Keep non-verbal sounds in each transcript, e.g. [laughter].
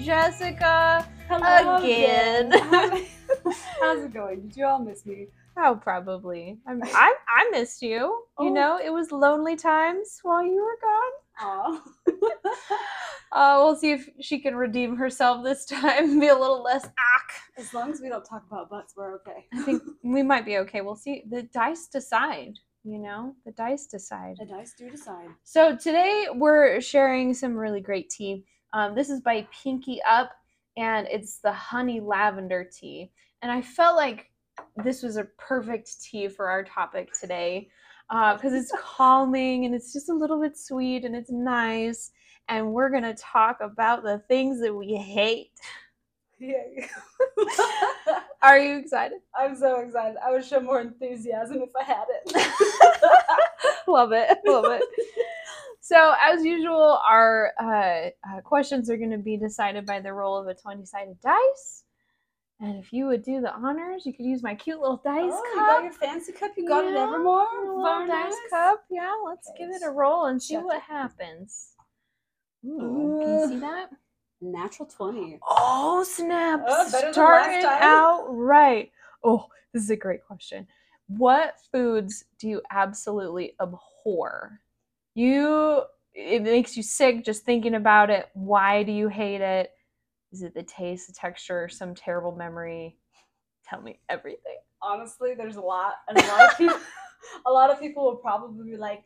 Jessica again. [laughs] [laughs] How's it going? Did you all miss me? oh, probably. I'm, I I missed you. You Oh. know, it was lonely times while you were gone. Aw. [laughs] Uh, we'll see if she can redeem herself this time. Be a little less ack. as long as we don't talk about butts, we're okay. I think we might be okay. We'll see. The dice decide. You know, the dice decide. the dice do decide. So today we're sharing some really great tea. Um, this is by Pinky Up, and it's the honey lavender tea. And I felt like this was a perfect tea for our topic today because it's [laughs] calming and it's just a little bit sweet and it's nice. And we're gonna talk about the things that we hate. Yay. Are you excited? [laughs] I'm so excited. I would show more enthusiasm if I had it. [laughs] love it love it so as usual our uh, uh, questions are going to be decided by the roll of a 20-sided dice. And if you would do the honors you could use my cute little dice oh, you got your fancy cup. You got it Yeah, Evermore. a little dice cup. Yeah let's Okay, give it a roll and see what happens. Ooh, can you see that? Natural twenty. oh snap. Oh, better than last started time. out right oh this is a great question. What foods do you absolutely abhor you it makes you sick just thinking about it why do you hate it is it the taste the texture some terrible memory tell me everything Honestly, there's a lot, and a lot of people, [laughs] a lot of people will probably be like,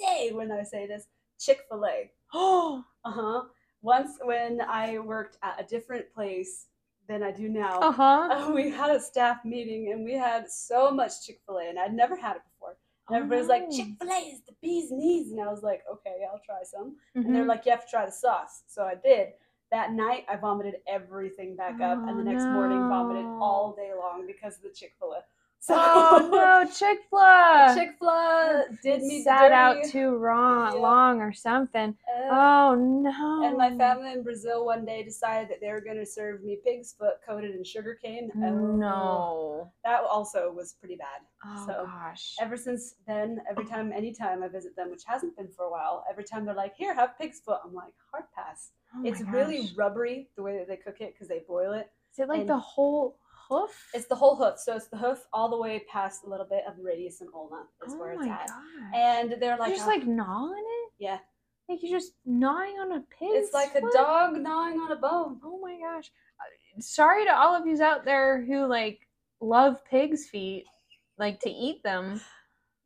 "Nay, when I say this." Chick Fil A. oh [gasps] Uh huh. Once when I worked at a different place than I do now, uh-huh uh, [laughs] we had a staff meeting and we had so much Chick Fil A, and I'd never had it before. And everybody's like, Oh. Chick Fil A is the bee's knees, and I was like, okay, I'll try some. And Mhm. they're like, you have to try the sauce, so I did. That night, I vomited everything back up, and the Oh, next morning, vomited all day long because of the Chick Fil A. So oh no chick-fil-a Chick Fil A did me sat out too wrong, Yeah. long or something Uh, oh no And my family in Brazil one day decided that they were going to serve me pig's foot coated in sugar cane. no That also was pretty bad. oh So, gosh Ever since then, every time, anytime I visit them, which hasn't been for a while, every time they're like, here, have pig's foot. I'm like, hard pass. Oh it's really rubbery the way that they cook it because they boil it. Is it like and- the whole hoof? It's the whole hoof. So it's the hoof all the way past a little bit of radius and ulna is oh where it's at. gosh. And they're like, You're just "Oh, like gnawing it? yeah, Like you're just gnawing on a pig? it's like a dog gnawing on a bone. Oh my gosh. Uh, Sorry to all of you out there who like love pig's feet, like to eat them.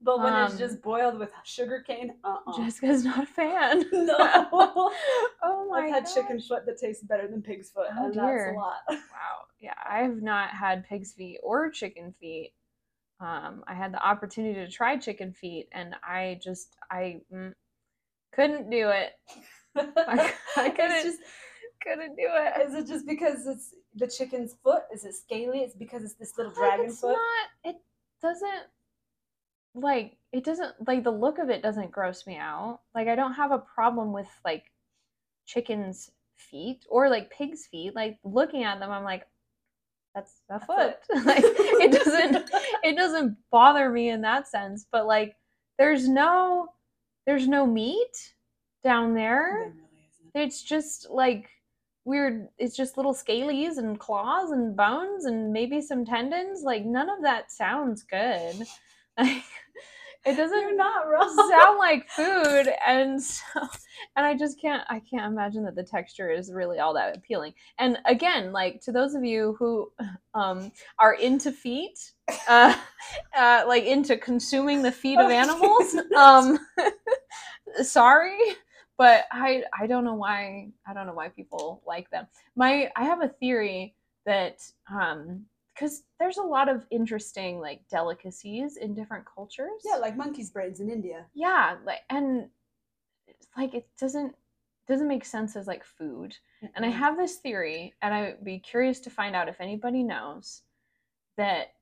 But when it's Um, just boiled with sugar cane, uh uh Jessica's not a fan. [laughs] No. [laughs] oh my god. I've had chicken gosh. foot that tastes better than pig's foot, Oh, and dear. that's a lot. [laughs] Wow. Yeah, I have not had pig's feet or chicken feet. Um, I had the opportunity to try chicken feet, and I just I mm, couldn't do it. I, I couldn't just, couldn't do it. is it just because it's the chicken's foot? Is it scaly? It's because it's this little Like, dragon it's foot. not. It doesn't like it doesn't like the look of it doesn't gross me out. Like I don't have a problem with like chickens' feet or like pigs' feet. Like looking at them, I'm like, that's a foot. [laughs] like it doesn't [laughs] it doesn't bother me in that sense. But like there's no there's no meat down there. There really. It's just like weird. It's just little scalies and claws and bones and maybe some tendons. Like none of that sounds good. [laughs] Like it You're doesn't not wrong. sound like food, and so and I just can't. I can't imagine that the texture is really all that appealing. And again, like to those of you who um, are into feet, uh, uh, like into consuming the feet of [laughs] animals, [laughs] um, [laughs] sorry but i i don't know why i don't know why people like them my i have a theory that um because there's a lot of interesting like delicacies in different cultures. Yeah, like monkey's brains in India. yeah like and it's like it doesn't doesn't make sense as like food. And i have this theory and i'd be curious to find out if anybody knows that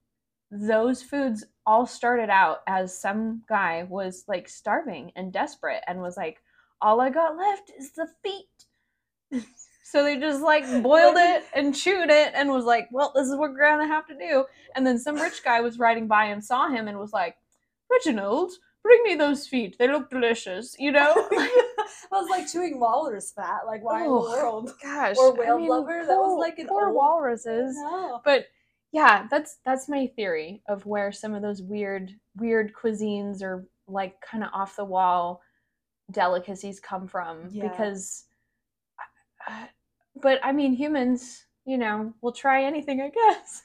those foods all started out as some guy was like starving and desperate and was like all i got left is the feet [laughs] so they just like [laughs] boiled it and chewed it and was like well this is what we're gonna have to do and then some rich guy was riding by and saw him and was like reginald bring me those feet. They look delicious. You know. [laughs] [laughs] I was like chewing walrus fat. Like why in the Oh, world? Gosh. Or I whale mean, blubber, that was like an poor old- walruses. But yeah, that's that's my theory of where some of those weird weird cuisines or like kind of off the wall delicacies come from Yeah. because uh, but I mean humans, you know, will try anything, I guess.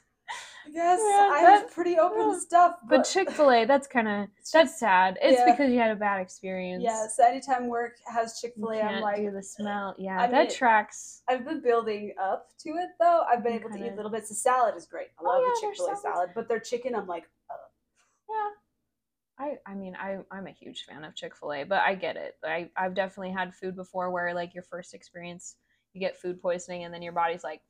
Yes, Yeah, I that- was pretty open to stuff. But Chick-fil-A, that's kind of [laughs] that's sad. It's Yeah. because you had a bad experience. Yes, yeah, so anytime work has Chick Fil A, I'm like, do the smell. Yeah, I that mean, tracks. I've been building up to it though. I've been You able to eat kinda- little bits. The salad is great. I Oh, love yeah, the Chick Fil A salad, but their chicken, I'm like, Yeah. I I mean I I'm a huge fan of Chick-fil-A, but I get it. I I've definitely had food before where like your first experience you get food poisoning and then your body's like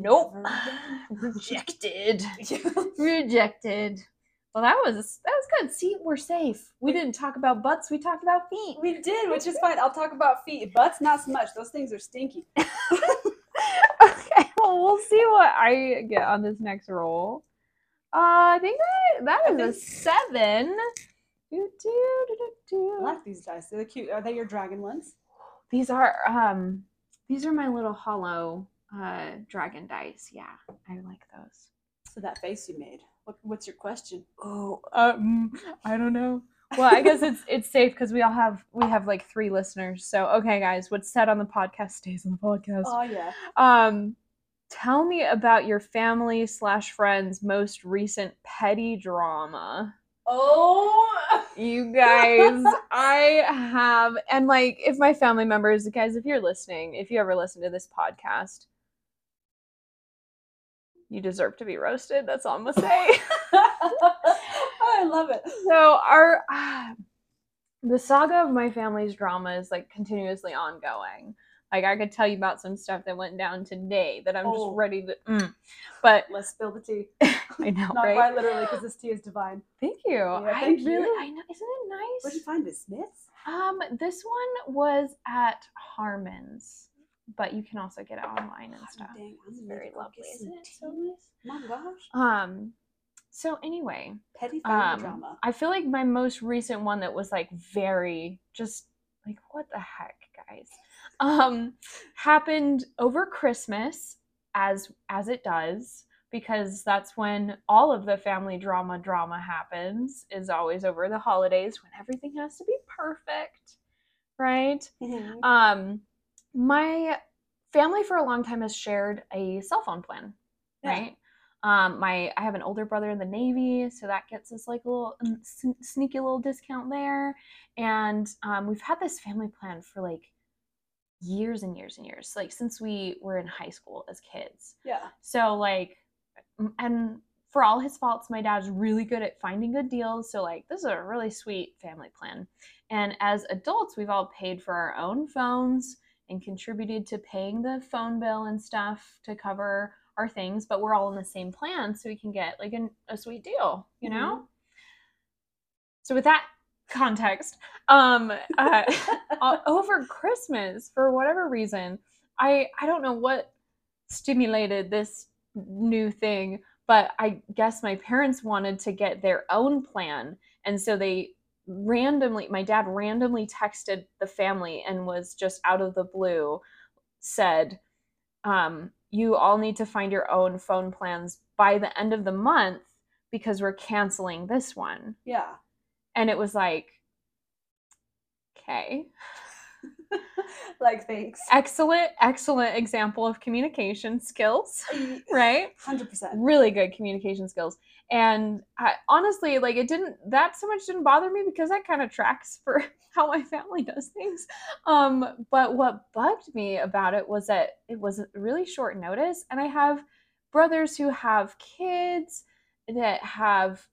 nope. [laughs] [laughs] Rejected. [laughs] Rejected. Well, that was that was good. See, we're safe. We didn't talk about butts. We talked about feet. we did, which is fine. I'll talk about feet. Butts, not so much. Those things are stinky. okay, well, we'll see what I get on this next roll. Uh, I think that that is a seven. Do, do, do, do, do. I like these dice. They're cute. Are they your dragon ones? These are um these are my little hollow uh dragon dice. Yeah, I like those. So that face you made. What, what's your question? Oh, um I don't know. Well, I guess it's it's safe because we all have we have like three listeners. So okay, guys, what's said on the podcast stays on the podcast. Oh yeah. Um, tell me about your family slash friends' most recent petty drama. Oh. [laughs] You guys, I have, and like, if my family members, guys, if you're listening, if you ever listen to this podcast, you deserve to be roasted. That's all I'm gonna say. [laughs] I love it. so our ah, [sighs] the saga of my family's drama is like continuously ongoing. Like I could tell you about some stuff that went down today that I'm Oh. just ready to. Mm. But Let's spill the tea. [laughs] I know, right? Not right? quite literally, because this tea is divine. Thank you. I thank really, you. I know. Isn't it nice? Where'd you find this, Smiths? Um, this one was at Harmon's, but you can also get it online and stuff. Dang, It's very need to go lovely, isn't it? So nice. My gosh. Um, so anyway, Petty um, drama. I feel like my most recent one that was like very just like what the heck, guys, um, happened over Christmas, as as it does. Because that's when all of the family drama drama happens, is always over the holidays when everything has to be perfect, right? Mhm. um my family for a long time has shared a cell phone plan Yeah. right um my i have an older brother in the navy so that gets us like a little sn- sneaky little discount there and um we've had this family plan for like years and years and years like since we were in high school as kids Yeah. so like, and for all his faults, my dad's really good at finding good deals. So like, this is a really sweet family plan. And as adults, we've all paid for our own phones and contributed to paying the phone bill and stuff to cover our things. But we're all in the same plan, so we can get like an, a sweet deal, you know. Mm-hmm. So with that context, um, uh, [laughs] over Christmas for whatever reason, I I don't know what stimulated this new thing, but I guess my parents wanted to get their own plan, and so they randomly my dad randomly texted the family and was just out of the blue said um, you all need to find your own phone plans by the end of the month because we're canceling this one Yeah. And it was like okay [laughs] like thanks. excellent excellent example of communication skills [laughs] right Hundred percent. really good communication skills and I, honestly like it didn't that so much didn't bother me because that kind of tracks for [laughs] how my family does things um but what bugged me about it was that it was really short notice and i have brothers who have kids that have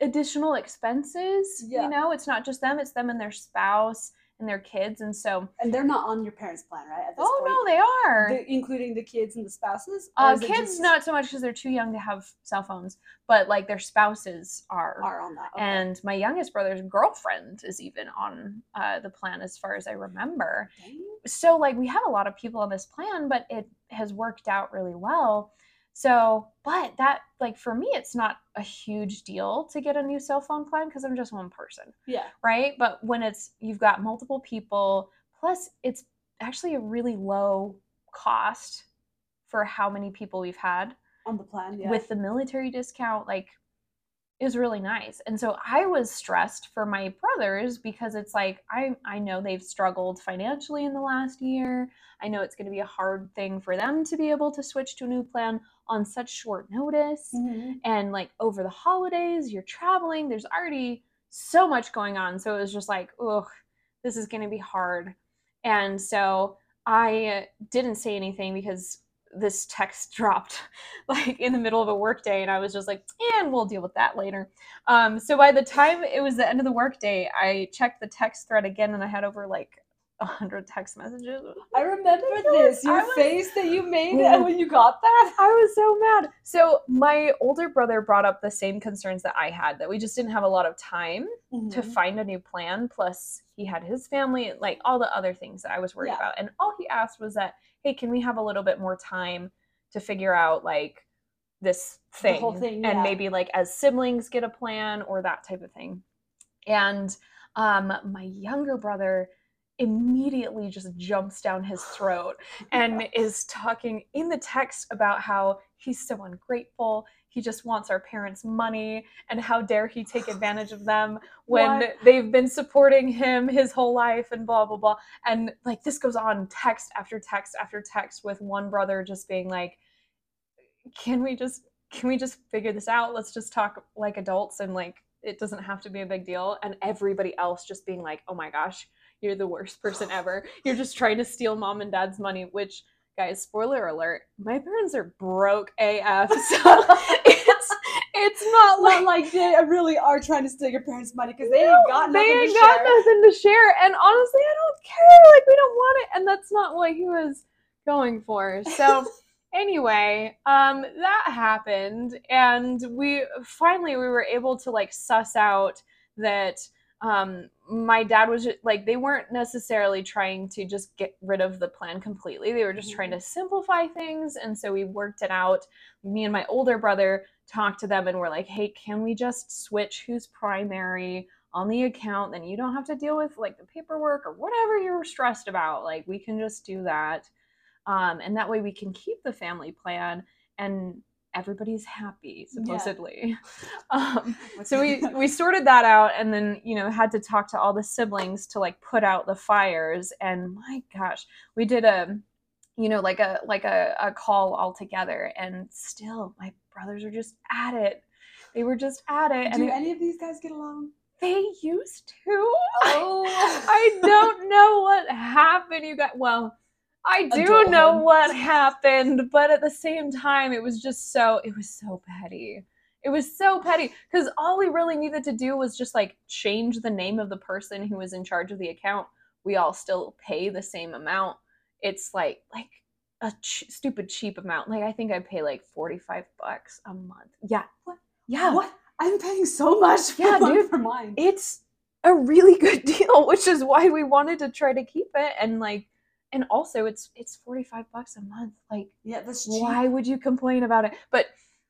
additional expenses Yeah. you know it's not just them it's them and their spouse and their kids and so And they're not on your parents' plan, right? At this oh point? no they are The- including the kids and the spouses. Uh, kids just not so much because they're too young to have cell phones, but like their spouses are. are on that. Okay. And my youngest brother's girlfriend is even on uh, the plan, as far as I remember. Dang. So like we have a lot of people on this plan, but it has worked out really well. So, but that like for me, it's not a huge deal to get a new cell phone plan because I'm just one person, Yeah. right? But when it's you've got multiple people, plus it's actually a really low cost for how many people we've had On the plan. Yeah. with the military discount, like it was really nice. And so I was stressed for my brothers because it's like I I know they've struggled financially in the last year. I know it's going to be a hard thing for them to be able to switch to a new plan on such short notice. Mhm. And like over the holidays, you're traveling, there's already so much going on. So it was just like, ugh, this is going to be hard. And so I didn't say anything because this text [laughs] dropped like in the middle of a workday and I was just like, and we'll deal with that later. Um, so by the time it was the end of the workday, I checked the text thread again and I had over like hundred text messages. I remember this. Your was- face that you made when you got that. I was so mad. So my older brother brought up the same concerns that I had that we just didn't have a lot of time to Mhm. find a new plan. Plus, he had his family, like all the other things that I was worried Yeah. about. And all he asked was that, hey, can we have a little bit more time to figure out like this The thing? whole thing, and yeah. maybe like as siblings get a plan or that type of thing. And um, my younger brother immediately just jumps down his throat [sighs] and is talking in the text about how he's so ungrateful. He just wants our parents' money, and how dare he take [sighs] advantage of them when What? they've been supporting him his whole life, and blah, blah, blah. And like this goes on text after text after text with one brother just being like, Can we just can we just figure this out? Let's just talk like adults and like it doesn't have to be a big deal. And everybody else just being like, Oh my gosh, you're the worst person ever. You're just trying to steal mom and dad's money, which guys, spoiler alert, my parents are broke AF. [laughs] So it's it's not like Not like they really are trying to steal your parents' money because they no, ain't got nothing. they ain't to got share. nothing to share. And honestly, I don't care. Like we don't want it. And that's not what he was going for. So [laughs] anyway, um, that happened, and we finally we were able to like suss out that um my dad was ju- like they weren't necessarily trying to just get rid of the plan completely. They were just trying to simplify things and so we worked it out. Me and my older brother talked to them and we're like hey can we just switch who's primary on the account? Then you don't have to deal with like the paperwork or whatever you're stressed about. Like we can just do that. Um, and that way we can keep the family plan and everybody's happy supposedly [laughs] um, so we we [laughs] sorted that out and then you know had to talk to all the siblings to like put out the fires and my gosh we did a you know like a like a, a call all together and still my brothers are just at it they were just at it and Do it- any of these guys get along? they used to [laughs] Oh. I don't know what happened. You got well. I do know what happened, but at the same time, it was just so. It was so petty. It was so petty because all we really needed to do was just like change the name of the person who was in charge of the account. We all still pay the same amount. It's like like a ch- stupid cheap amount. Like I think I pay like forty five bucks a month. Yeah. What? Yeah. What? I'm paying so much for, Yeah, dude. for mine. it's a really good [laughs] deal, which is why we wanted to try to keep it. And like, and also it's it's forty five bucks a month. Like, yeah, that's cheap. why would you complain about it? But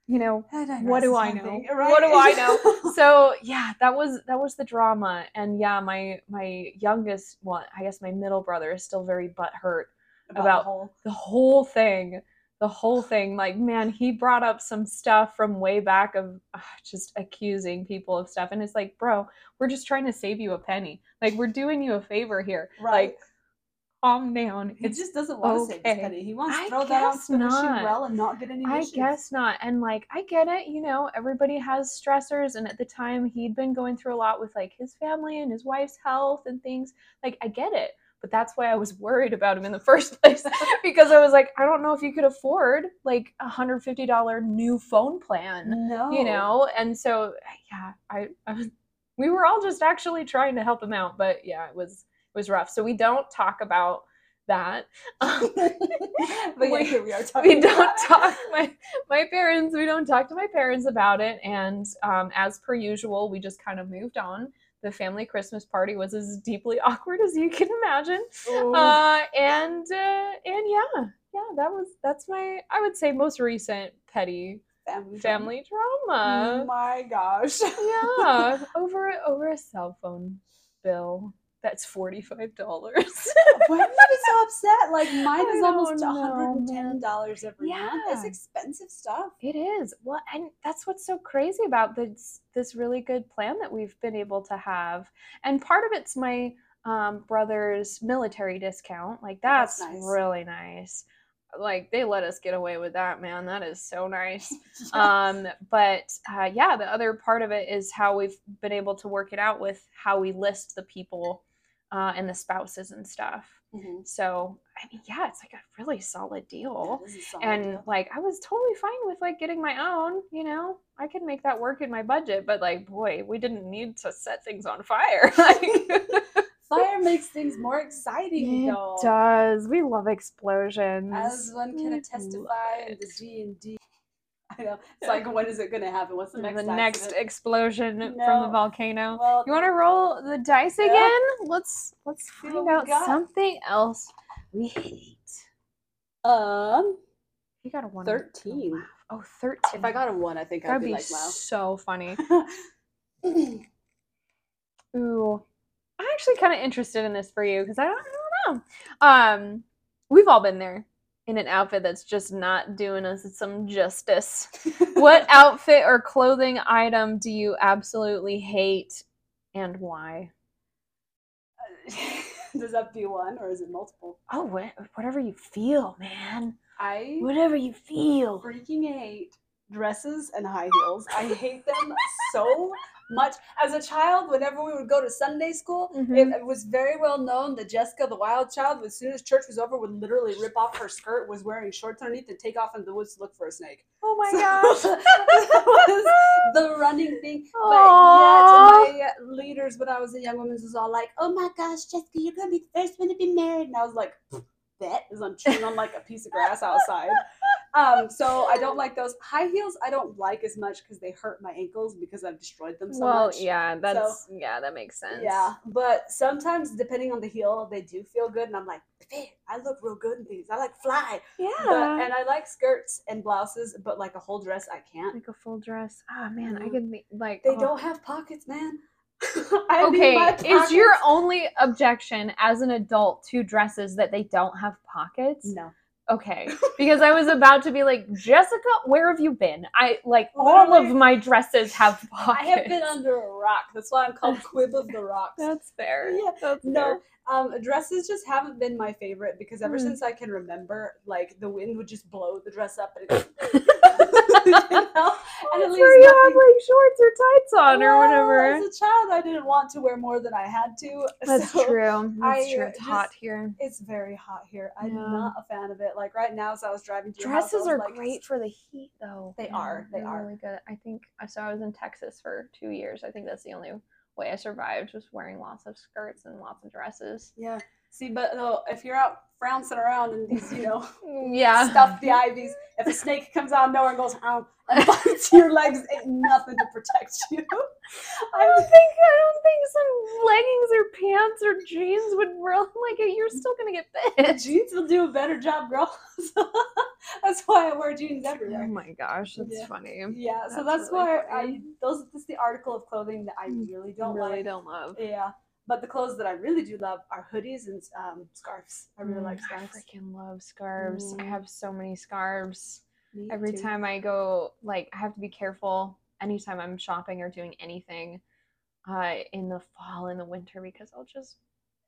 you know, what do I know? thing, What do I know? so yeah, that was that was the drama. And yeah, my my youngest one, I guess my middle brother is still very butthurt the about- whole the whole thing the whole thing like man he brought up some stuff from way back of ah, just accusing people of stuff and it's like bro we're just trying to save you a penny like we're doing you a favor here right. like calm down he it's just doesn't want to save his penny. He wants to throw that out to the fishing not. well and not get any I issues. guess not. And like, I get it. You know, everybody has stressors. And at the time, he'd been going through a lot with like his family and his wife's health and things. Like, I get it. But that's why I was [laughs] worried about him in the first [laughs] place [laughs] because I was like, I don't know if you could afford like a hundred fifty dollar new phone plan, No. you know. And so, yeah, I, I was, we were all just actually trying to help him out. But yeah, it was was rough. So we don't talk about that. [laughs] [laughs] but yeah, we- here we are [laughs] talking. we don't talk my my parents we don't talk to my parents about it and um, as per usual we just kind of moved on the family christmas party was as deeply awkward as you can imagine uh, and uh, and yeah, yeah. That was that's my I would say most recent petty Family. family Oh my gosh. yeah, over over a cell phone bill. That's forty five dollars. Why are you so upset? Like mine [laughs] is almost don't know, hundred and ten dollars every month. It's expensive stuff. It is. Well, and that's what's so crazy about this this really good plan that we've been able to have. And part of it's my um, brother's military discount. Like That's that's, nice. really nice. Like they let us get away with that, man. That is so nice. [laughs] um, but uh, yeah, the other part of it is how we've been able to work it out with how we list the people uh, and the spouses and stuff. Mhm. So I mean, yeah, it's like a really solid deal Yeah, this is a solid and deal. like i was totally fine with like getting my own you know i could make that work in my budget but like boy we didn't need to set things on fire [laughs] Like, fire makes things [laughs] more exciting it though. does we love explosions As one can attestify love in the. D and D. [laughs] I know. It's like when is it gonna happen? What's the the next next, accident? explosion from the volcano Well, you want to roll the dice Yeah. again let's let's find out something else we hate um you got a one 13. oh 13 if I got a one, I think I'd that'd be, be like, so funny wow. [laughs] Ooh, I'm actually kind of interested in this for you because I don't, I don't know. Um, we've all been there in an outfit that's just not doing us some justice. [laughs] What outfit or clothing item do you absolutely hate, and why? [laughs] Does that be one or is it multiple? Oh, wha- whatever you feel, man. I Whatever you feel. freaking hate dresses and high heels. I hate them so much. As a child, whenever we would go to Sunday school, it, Mhm. it was very well known that Jessica, the wild child, as soon as church was over, would literally rip off her skirt, was wearing shorts underneath, and take off into the woods to look for a snake. Oh my So, [laughs] gosh. [laughs] that was the running thing. But yeah, yet, my leaders when I was a young woman was all like, "Oh my gosh, Jessica, you're gonna be the first one to be married," and I was like, "Bet," as I'm chewing on like a piece of grass outside. Um, so I don't like those high heels. I don't like as much because they hurt my ankles because I've destroyed them so well, much. yeah, that's yeah, that makes sense. Yeah, but sometimes depending on the heel, they do feel good, and I'm like, "Hey, I look real good in these. I like fly." yeah. But and I like skirts and blouses, but like a whole dress, I can't. like a full dress. Oh man, I Mhm. could like They oh. don't have pockets, man. [laughs] I Okay, is your only objection as an adult to dresses that they don't have pockets? no? Okay, because I was about to be like, Jessica, where have you been? I like all of my dresses [laughs] have pockets. I have been under a rock. That's why I'm called Quib of the Rocks. That's fair. Yeah, That's No, um, dresses just haven't been my favorite because ever Mm. since I can remember, like the wind would just blow the dress up and it [laughs] [laughs] you know? and it That's leaves where you have like shorts or tights on or whatever. As a child, I didn't want to wear more than I had to. [laughs] That's so true. That's I, true. It's hot here. It's very hot here. I'm Yeah. not a fan of it. Like right now, as I was driving to your house, Dresses are like, great for the heat, though. They Yeah, are, they they're are. really good. I think so. I was in Texas for two years. I think that's the only way I survived was wearing lots of skirts and lots of dresses. Yeah. See, but no, if you're out frouncing around in these, you know, [laughs] Yeah. stuff the ivies, if a snake comes out of nowhere and goes "Ow," and bites your legs, ain't nothing to protect you. [laughs] I don't think I don't think some leggings or pants or jeans would really like it. You're still gonna get [laughs] bit. jeans will do a better job, girl. [laughs] that's why I wear jeans everywhere. Oh my gosh, that's Yeah. funny. Yeah, so That's that's, really why I funny. those that's the article of clothing that I Mm, really don't really like. don't love. Yeah, but the clothes that I really do love are hoodies and um, scarves. I really Mm, like scarves. I freaking love scarves. I Mm. have so many scarves. Me Every too. time I go, like, I have to be careful anytime I'm shopping or doing anything uh, in the fall and the winter because I'll just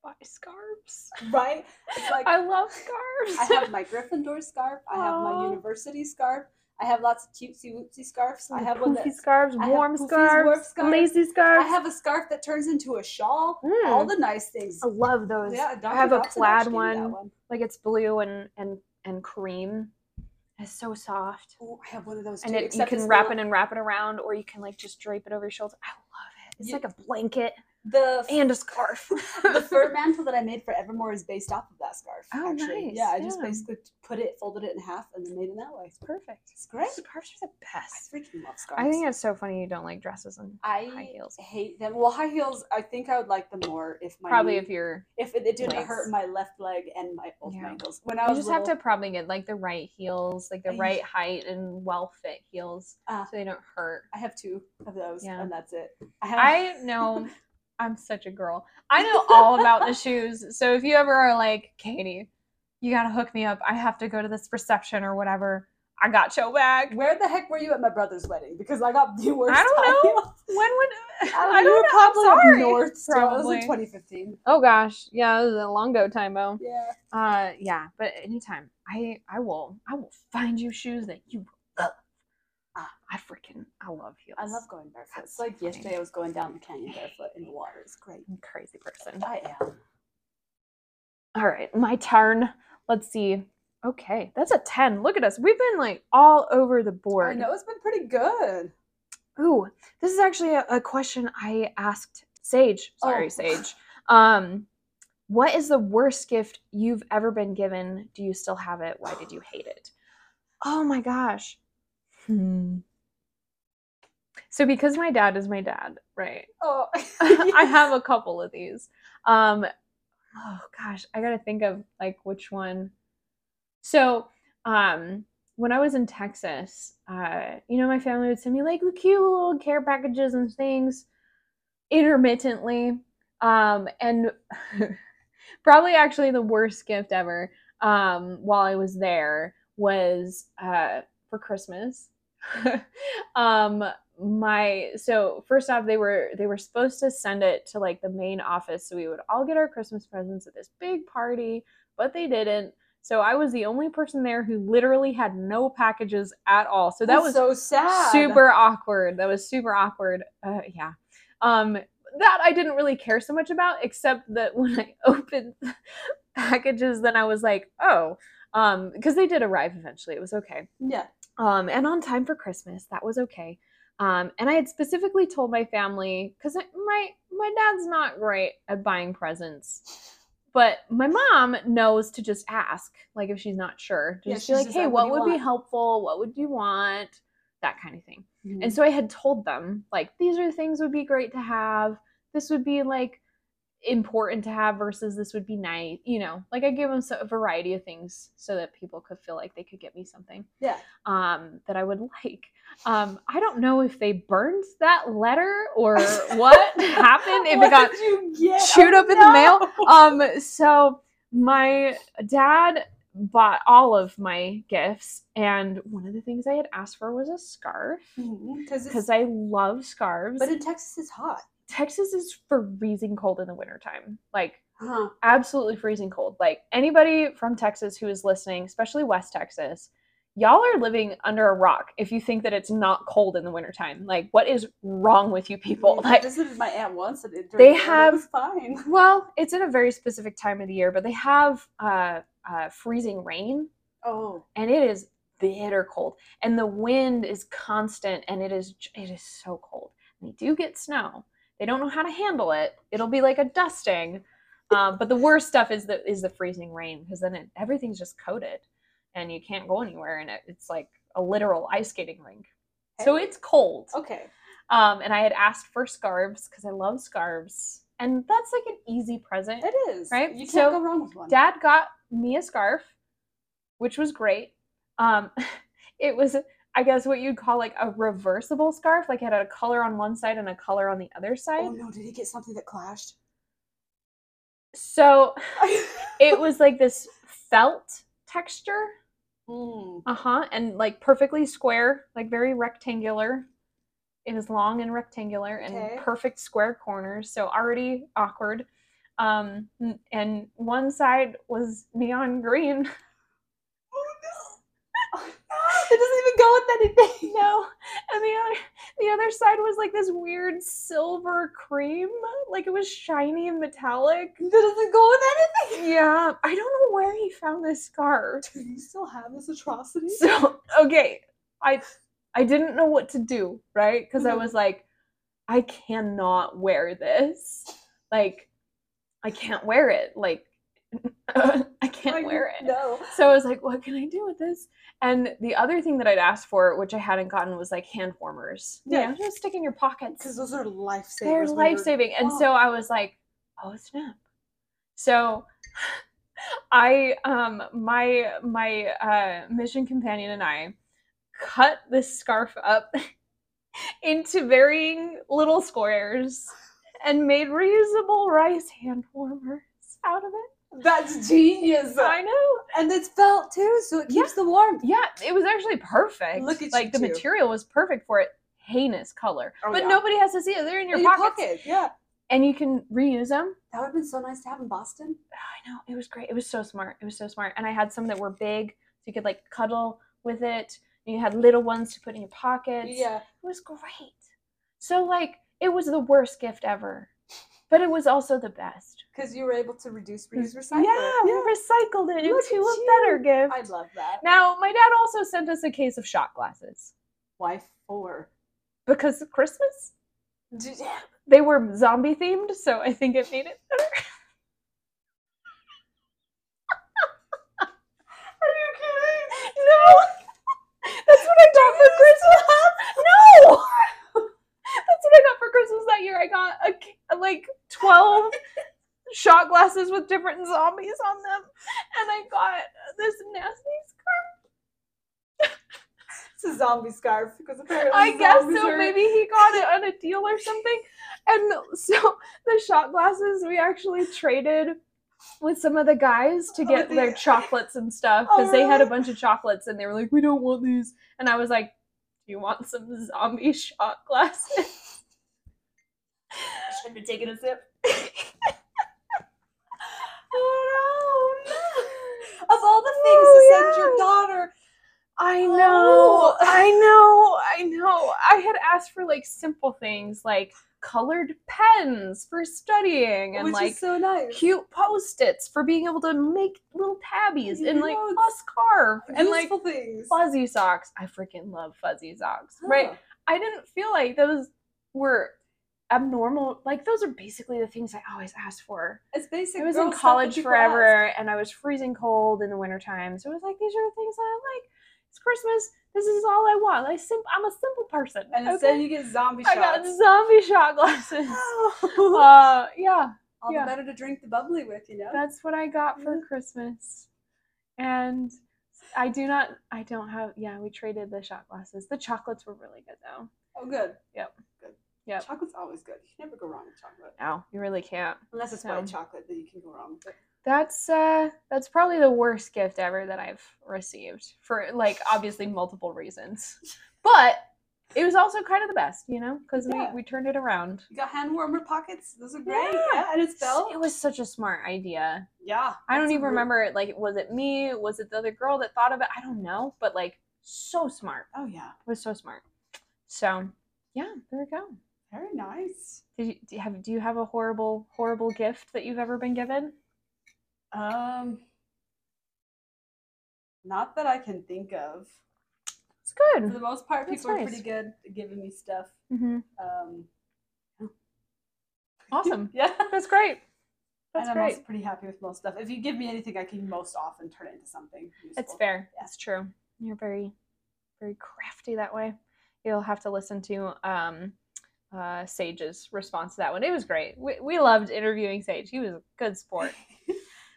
buy scarves. right? It's [laughs] like I love scarves. I have my Gryffindor scarf. I have my university scarf. I have lots of cutesy wootsy scarves. I have one that scarves, warm poofies, scarves, warm scarves. lazy scarves. I have a scarf that turns into a shawl. All Mm, the nice things. I love those. Yeah, I Dr. have a plaid actually gave me that one, one. like it's blue and and and cream. It's so soft. I have one of those too. and it, you can wrap not- it and wrap it around, or you can like just drape it over your shoulder. I love it. It's You- like a blanket. The and a scarf. [laughs] the fur [laughs] mantle that I made for Evermore is based off of that scarf. Oh, actually. nice, Yeah, I just yeah. basically put it, folded it in half, and then made it that way. It's perfect. It's great. Scarves are the best. I freaking love scarves. I think it's so funny you don't like dresses and I high heels. I hate them. Well, high heels. I think I would like them more if my probably knee- if you're if it, it didn't legs. hurt my left leg and my both my Yeah. ankles. When I you was just have to probably get like the right heels, like the I- right height and well fit heels, Ah. so they don't hurt. I have two of those, Yeah. and that's it. I have. I know [laughs] I'm such a girl. I know [laughs] all about the shoes. So if you ever are like, Katie, you gotta hook me up. I have to go to this reception or whatever. I got your back. Where the heck were you at my brother's wedding? Because I got the worst. I don't high know. When would [laughs] I [laughs] I don't know. You were know. probably sorry. north. Still. It was in 2015. Oh gosh, yeah, it was a long go time, though. Yeah. Uh, yeah, but anytime I I will I will find you shoes that you love. I freaking I love heels. I love going barefoot. That's It's like funny. yesterday I was going down the canyon barefoot in the water. It's great. I'm a crazy person. I am. All right, my turn. Let's see. Okay, that's a 10. Look at us. We've been like all over the board. I know it's been pretty good. Ooh, this is actually a, a question I asked Sage. Sorry, Oh. Sage. Um, what is the worst gift you've ever been given? Do you still have it? Why did you hate it? Oh my gosh. Hmm. So because my dad is my dad, right? Oh, [laughs] I have a couple of these. Um, oh gosh, I gotta think of like which one. So, um, when I was in Texas, uh, you know, my family would send me like cute little care packages and things intermittently. Um, and [laughs] probably actually the worst gift ever um, while I was there was uh, for Christmas. [laughs] um, my so first off, they were they were supposed to send it to like the main office, so we would all get our Christmas presents at this big party, but they didn't. So I was the only person there who literally had no packages at all. So that That's was so sad. super awkward. That was super awkward. Uh, yeah. Um, that I didn't really care so much about, except that [laughs] when I opened packages, then I was like, oh, um, because they did arrive eventually. It was okay. Yeah. Um, and on time for Christmas. That was okay. Um, and I had specifically told my family because my my dad's not great at buying presents. But my mom knows to just ask, like if she's not sure, Yeah, just she's be like, "Hey, like, "What what would be helpful? What would you want?" That kind of thing. Mm-hmm. And so I had told them, like, these are things would be great to have. This would be like important to have versus this would be nice. You know, like I gave them so- a variety of things so that people could feel like they could get me something yeah. um, that I would like. Um, I don't know if they burned that letter or [laughs] what happened. If What it got did you get? chewed Oh, up in the mail. [laughs] Um, so my dad bought all of my gifts, and one of the things I had asked for was a scarf Mhm, it's- because I love scarves. but in Texas it's hot. Texas is freezing cold in the wintertime. Like Huh. absolutely freezing cold. Like anybody from Texas who is listening, especially West Texas, y'all are living under a rock if you think that it's not cold in the wintertime. Like what is wrong with you people? I Like visited my aunt once and it They have- it fine. [laughs] well, it's in a very specific time of the year, but they have uh, uh freezing rain Oh. and it is bitter cold and the wind is constant and it is it is so cold. And they do get snow. They don't know how to handle it. It'll be like a dusting. Um, but the worst stuff is the is the freezing rain because then it, everything's just coated and you can't go anywhere and it, it's like a literal ice skating rink. So it's cold. Okay. Um, and I had asked for scarves because I love scarves, and that's like an easy present. It is. Right? You can't So, go wrong with one. Dad got me a scarf, which was great. Um, [laughs] it was, I guess, what you'd call like a reversible scarf. Like it had a color on one side and a color on the other side. oh no, did he get something that clashed? So [laughs] it was like this felt texture. Mm. Uh huh. And like perfectly square, like very rectangular. It was long and rectangular and Okay. perfect square corners. So already awkward. Um, and one side was neon green. [laughs] [laughs] It doesn't even go with anything. no, and the other the other side was like this weird silver cream, like it was shiny and metallic. It doesn't go with anything. Yeah, I don't know where he found this scarf. Do you still have this atrocity? So okay, I I didn't know what to do, right? Because I Mhm. was like, I cannot wear this. Like, I can't wear it. Like, I [laughs] can't Like, wear it. No. So I was like, what can I do with this? And the other thing that I'd asked for, which I hadn't gotten, was like hand warmers. Yeah. Yeah, just stick in your pockets. Because those are life They're life saving. And Oh. so I was like, oh snap. So [laughs] I um my my uh mission companion and I cut this scarf up [laughs] into varying little squares and made reusable rice hand warmers out of it. That's genius. I know. And it's felt too, so it keeps the warmth. Yeah, it was actually perfect. Look at like the two. material was perfect for it. Heinous color. Oh, but yeah. nobody has to see it. They're in your In pockets. pocket. Yeah. And you can reuse them. That would have been so nice to have in Boston. I know. It was great. It was so smart. It was so smart. And I had some that were big, so you could like cuddle with it. And you had little ones to put in your pockets. Yeah. It was great. So like it was the worst gift ever. But it was also the best. Because you were able to reduce, mm. reuse, recycle. Yeah, we recycled it Look into a better gift. I love that. Now, my dad also sent us a case of shot glasses Why four? because of Christmas. They were zombie themed, so I think it made it better. [laughs] Are you kidding? No, that's what I got for Christmas. No, that's what I got for Christmas that year. I got a, ca- like twelve shot glasses with different zombies on them, and I got this nasty scarf. It's a zombie scarf because apparently I guess so. are- Maybe he got it on a deal or something. And so the shot glasses we actually traded with some of the guys to Oh, get their chocolates and stuff Oh, because they had a bunch of chocolates and they were like, "We don't want these," and I was like, "Do you want some zombie shot glasses?" Should be taking a sip. oh Of all the things to send your daughter, I Oh. know, [laughs] I know, I know. I had asked for like simple things like colored pens for studying and which like so nice. cute post-its for being able to make little tabbies and like a scarf and like things. fuzzy socks. I freaking love fuzzy socks. Right? Ah. I didn't feel like those were abnormal. Like those are basically the things I always asked for. It's basic. I was in college forever and I was freezing cold in the wintertime. So it was like these are the things that I like. It's Christmas. This is all I want. I sim- I'm a simple person. And instead you get zombie shot. I got zombie shot glasses. Oh. [laughs] uh yeah. all yeah. the better to drink the bubbly with, you know? That's what I got for Yeah. Christmas. And I do not I don't have yeah, we traded the shot glasses. The chocolates were really good though. oh, good. Yep. Yep. Chocolate's always good. You can never go wrong with chocolate. No, you really can't. Unless it's So- white chocolate, then you can go wrong with it. That's uh that's probably the worst gift ever that I've received for like obviously multiple reasons. [laughs] But it was also kind of the best, you know, because Yeah. we, we turned it around. You got hand warmer pockets. Those are great. Yeah. Yeah, and it's felt. It was such a smart idea. Yeah. I don't even remember like was it me? Was it the other girl that thought of it? I don't know, but like so smart. Oh yeah. It was so smart. So yeah, there we go. Very nice. Did you, do you have do you have a horrible horrible gift that you've ever been given? Um. Not that I can think of. It's good. For the most part, That's people are pretty good at giving me stuff. Mm-hmm. Um. Awesome. [laughs] Yeah. That's great. That's and I'm great. also pretty happy with most stuff. If you give me anything, I can most often turn it into something. Useful. It's fair. Yeah. It's true. You're very, very crafty that way. You'll have to listen to um, uh, Sage's response to that one. It was great. We, we loved interviewing Sage. He was a good sport. [laughs]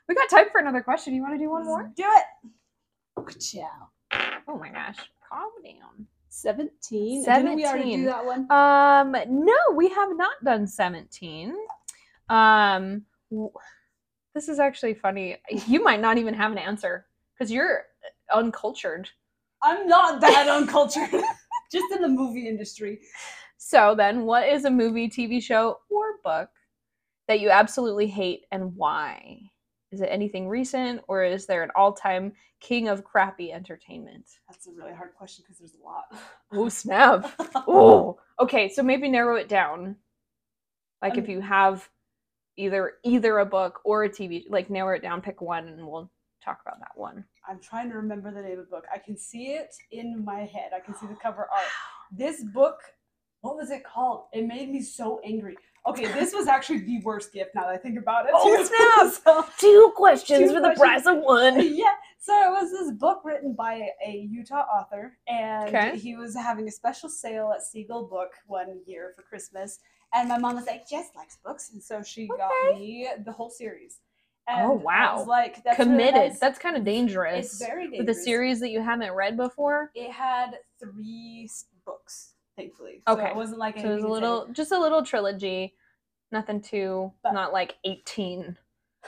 we got time for another question. You want to do one more? Do it. Ciao. Oh my gosh. Calm down. 17. 17. Didn't we already 17. do that one? Um, no, we have not done 17. Um, this is actually funny. You might not even have an answer because you're uncultured. I'm not that uncultured. [laughs] Just in the movie industry. So then, what is a movie, TV show, or book that you absolutely hate and why? Is it anything recent or is there an all-time king of crappy entertainment? That's a really hard question because there's a lot. Oh, snap. [laughs] Oh, okay. So maybe narrow it down. Like if Um, you have either either a book or a TV, like narrow it down, pick one, and we'll talk about that one. I'm trying to remember the name of the book. I can see it in my head. I can see the cover art. [gasps] This book what was it called? It made me so angry. Okay, this was actually the worst gift now that I think about it. Oh, [laughs] snap! Two questions Two for the price of one. [laughs] yeah. So it was this book written by a Utah author, and Okay. he was having a special sale at Seagull Book one year for Christmas. And my mom was like, Jess likes books, and so she got me the whole series. Oh, And was wow. like that's really Committed. nice. That's kind of dangerous. it's very With a series that you haven't read before. It had three books, thankfully. So Okay. it wasn't like So it was a little, just a little trilogy. Nothing too, But- not like 18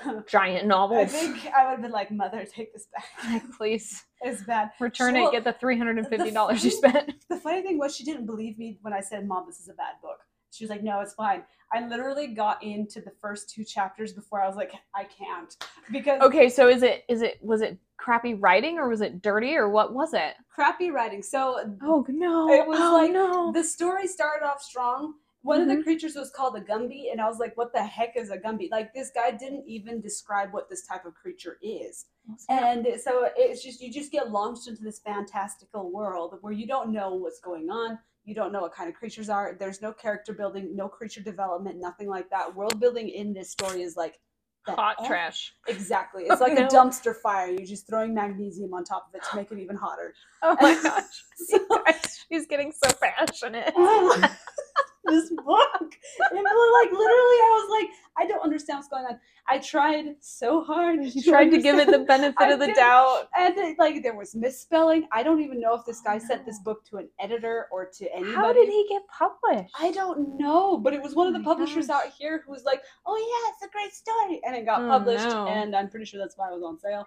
insane. [laughs] giant I novels. think I would have been like, "Mother, take this back. [laughs] Like, please It's bad." return Well, it, get the $350 you funny- spent. [laughs] The funny thing was, she didn't believe me when I said, "Mom, this is a bad book." She was like, "No, it's fine." I literally got into the first two chapters before I was like, "I can't," because Okay, so is it, is it, was it crappy writing or was it dirty or what was it? crappy writing. So Oh no. It was oh, like no. the story started off strong. One of Mhm. the creatures was called a Gumby, and I was like, "What the heck is a Gumby?" Like this guy didn't even describe what this type of creature is. And so it's just you just get launched into this fantastical world where you don't know what's going on. You don't know what kind of creatures are. There's no character building, no creature development, nothing like that. World building in this story is like hot F- trash. Exactly. [laughs] It's Oh, like no. a dumpster fire. You're just throwing magnesium on top of it to make it even hotter. Oh my [laughs] gosh. [laughs] So- She's getting so passionate. This book. It like literally, I was like, I don't understand what's going on. I tried so hard. You tried to give it the benefit I of the did. doubt. and it, like there was misspelling. I don't even know if this guy sent this book to an editor or to anybody. How did he get published? I don't know, but it was one of Oh the my publishers gosh. out here who was like, "Oh yeah, it's a great story," and it got Oh, published, no. and I'm pretty sure that's why it was on sale.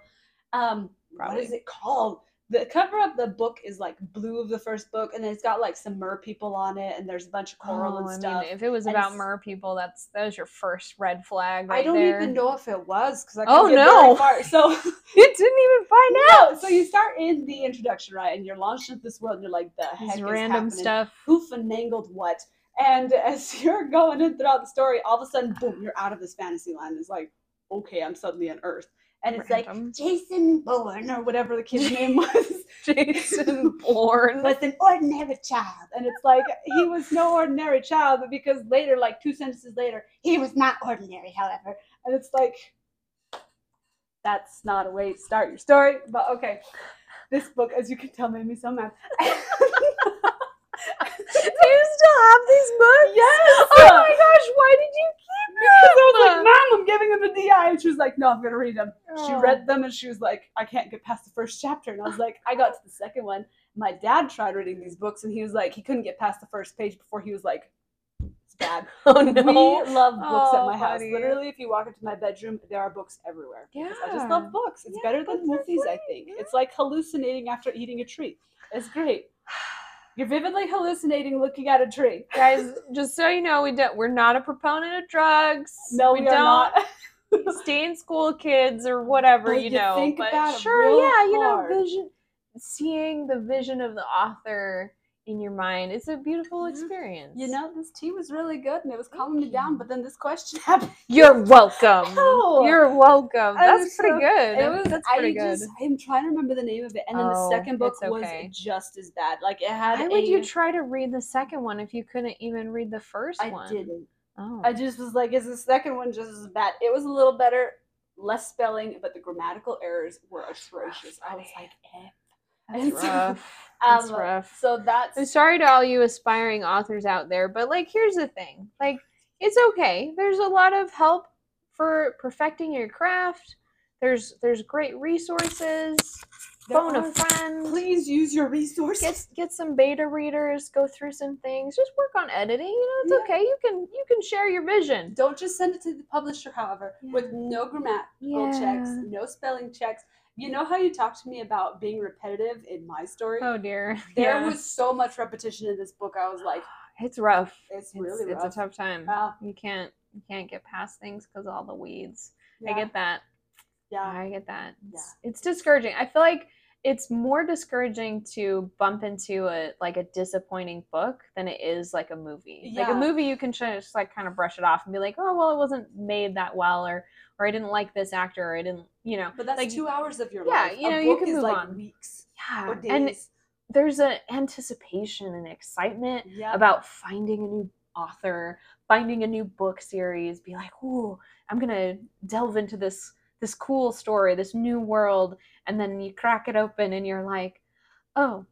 Um, what is it called? The cover of the book is like blue of the first book, and then it's got like some mer people on it, and there's a bunch of coral Oh, and I stuff. mean, if it was And about mer people, that's that was your first red flag right I don't there. even know if it was because I Oh, couldn't get no. So [laughs] You didn't even find out. no, so you start in the introduction, right, and you're launched into this world, and you're like, "The heck This is random happening? stuff. Who finagled what?" And [laughs] as you're going in throughout the story, all of a sudden, boom, you're out of this fantasy land. It's like, okay, I'm suddenly on Earth, and it's Random. like Jason Bourne or whatever the kid's name [laughs] was. Jason [laughs] Bourne. was an ordinary child. And it's like he was no ordinary child, but because later, like two sentences later, he was not ordinary, however. And it's like that's not a way to start your story. But okay. This book, as you can tell, made me so mad. [laughs] Do you still have these books? Yes! Oh my gosh, why did you keep them? Because I was like. Mom, I'm giving them a DI. And she was like, No, I'm going to read them. She Oh. read them and she was like, I can't get past the first chapter. And I was like, I got to the second one. My dad tried reading these books and he was like, he couldn't get past the first page before he was like, it's bad. [laughs] Oh no. We love books at Oh, my house. buddy. Literally, if you walk into my bedroom, there are books everywhere. because I just love books. It's Yeah, better than movies, I think. Yeah. It's like hallucinating after eating a treat. It's great. You're vividly hallucinating looking at a tree. [laughs] Guys, just so you know, we don't we're not a proponent of drugs. No, we, we don't not. [laughs] stay in school, kids, or whatever, But you know. think but about it sure, yeah, you know, vision seeing the vision of the author in your mind It's a beautiful experience. You know, this tea was really good and it was calming me down, but then this question [laughs] happened. You're welcome. [laughs] No. You're welcome. I That's was pretty so- good. It was That's I pretty good. just I'm trying to remember the name of it. And then Oh, the second book it's was just as bad. Like it had Why would you try to read the second one if you couldn't even read the first I one? I didn't. Oh. I just was like, is the second one just as bad? It was a little better, less spelling, but the grammatical errors were atrocious. I was like, eh. That's And so, rough. That's um, rough. So that's I'm sorry to all you aspiring authors out there, but like here's the thing. Like it's okay. There's a lot of help for perfecting your craft. There's there's great resources. There Phone are- a friend. please use your resources. Get get some beta readers, go through some things. Just work on editing. You know, it's Yeah. okay. You can you can share your vision. Don't just send it to the publisher, however, with no grammatical checks, no spelling checks. You know how you talked to me about being repetitive in my story? Oh dear. there Yeah. was so much repetition in this book. I was like, [sighs] it's rough. it's It's, really it's rough. a tough time. Wow. You can't you can't get past things because all the weeds. I get that. yeah. I get that. It's, it's discouraging. I feel like it's more discouraging to bump into a like a disappointing book than it is like a movie. Yeah. Like a movie, you can just like kind of brush it off and be like, oh well, it wasn't made that well, or or I didn't like this actor, or I didn't, you know. But that's like, two hours of your yeah, life. you A know, you can move like on. weeks Yeah, or days. and there's an anticipation and excitement Yeah. about finding a new author, finding a new book series, be like, "Ooh, I'm going to delve into this this cool story, this new world." And then you crack it open and you're like, "Oh,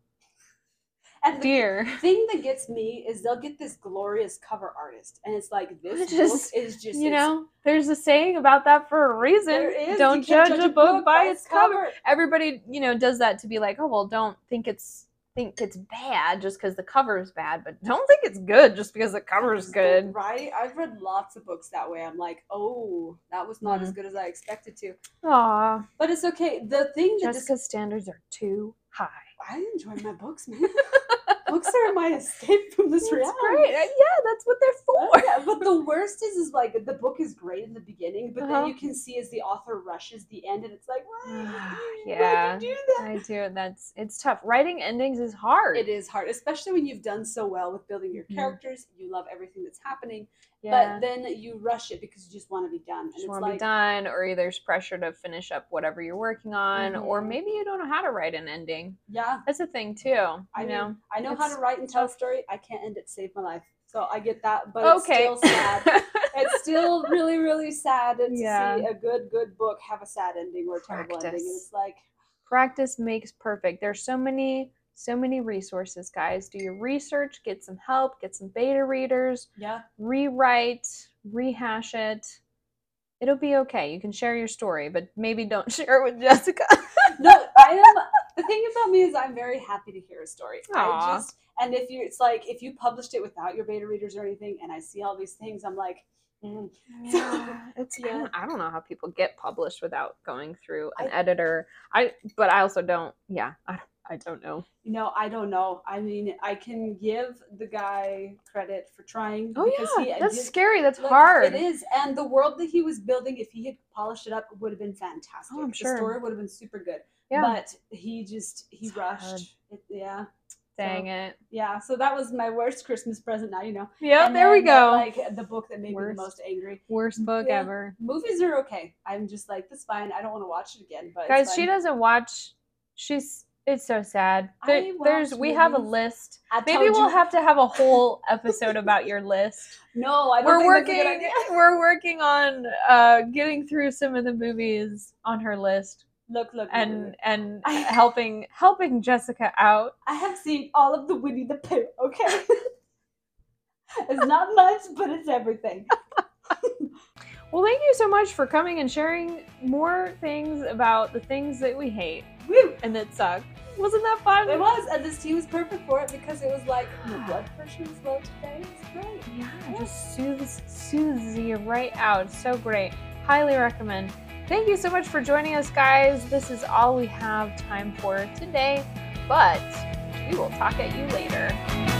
and the dear." [laughs] thing that gets me is they'll get this glorious cover artist, and it's like this Just, book is just You know, there's a saying about that for a reason. is Don't can't judge, a book by its cover. Everybody, you know, does that to be like, "Oh, well, don't think it's think it's bad just because the cover is bad, but don't think it's good just because the cover is good." right? I've read lots of books that way. I'm like, oh, that was not as Mm. good as I expected to. Aw, But it's okay. The thing that dis- Jessica's standards are too high. I enjoy my books, man. [laughs] books are my escape from this reality. great. Yeah, that's what they're Oh, for. yeah, but the worst is, is like the book is great in the beginning, but Uh-huh. then you can see as the author rushes the end, and it's like, why? Why Yeah, do you do that? I do. That's it's tough. Writing endings is hard. It is hard, especially when you've done so well with building your Mhm. characters. You love everything that's happening, Yeah. but then you rush it because you just want to be done. And just want to like, be done, or either there's pressure to finish up whatever you're working on, or Mhm. maybe you don't know how to write an ending. yeah, That's a thing too. You I know. mean, I know how to write and tell a story. I can't end it to save my life, so I get that. But it's okay. still sad. [laughs] it's still really, really sad to Yeah. see a good, good book have a sad ending or a terrible ending. And it's like, Practice makes perfect. There's so many, so many resources, guys. Do your research, get some help, get some beta readers, yeah, rewrite, rehash it. It'll be okay. You can share your story, but maybe don't [laughs] share it with Jessica. no, I am. The thing about me is I'm very happy to hear a story. I just and if you, it's like if you published it without your beta readers or anything, and I see all these things, I'm like, mm. [laughs] Yeah, it's Yeah. I don't know how people get published without going through an I- editor. I but I also don't. Yeah, I, I don't know. you know, I don't know. I mean, I can give the guy credit for trying. Oh yeah, he that's did- scary. That's Like, hard. It is, and the world that he was building, if he had polished it up, would have been fantastic. Oh, I'm sure. The story would have been super good. Yeah. But he just he It's rushed. It, yeah, Dang so- it. yeah. So that was my worst Christmas present. Now you know. Yeah. There we go. Like the book that made Worst. me the most angry. Worst book yeah. ever. Movies are okay. I'm just like that's fine. I don't want to watch it again. But Guys, she doesn't watch. She's. It's so sad. There- there's. We have a list. Maybe we'll you- have to have a whole [laughs] episode about your list. No, I don't we're think working. That's a good idea. [laughs] We're working on uh, getting through some of the movies on her list Look, look, look, and look. and I- helping helping Jessica out. I have seen all of the Winnie the Pooh. Okay, [laughs] it's not much, but it's everything. Well, thank you so much for coming and sharing more things about the things that we hate Woo! and that suck. Wasn't that fun? It was, and this tea was perfect for it because it was like oh, the blood pressure is low today. It's great. Yeah, it just soothes soothes you right out. So great. Highly recommend. Thank you so much for joining us, guys. This is all we have time for today, but we will talk at you later.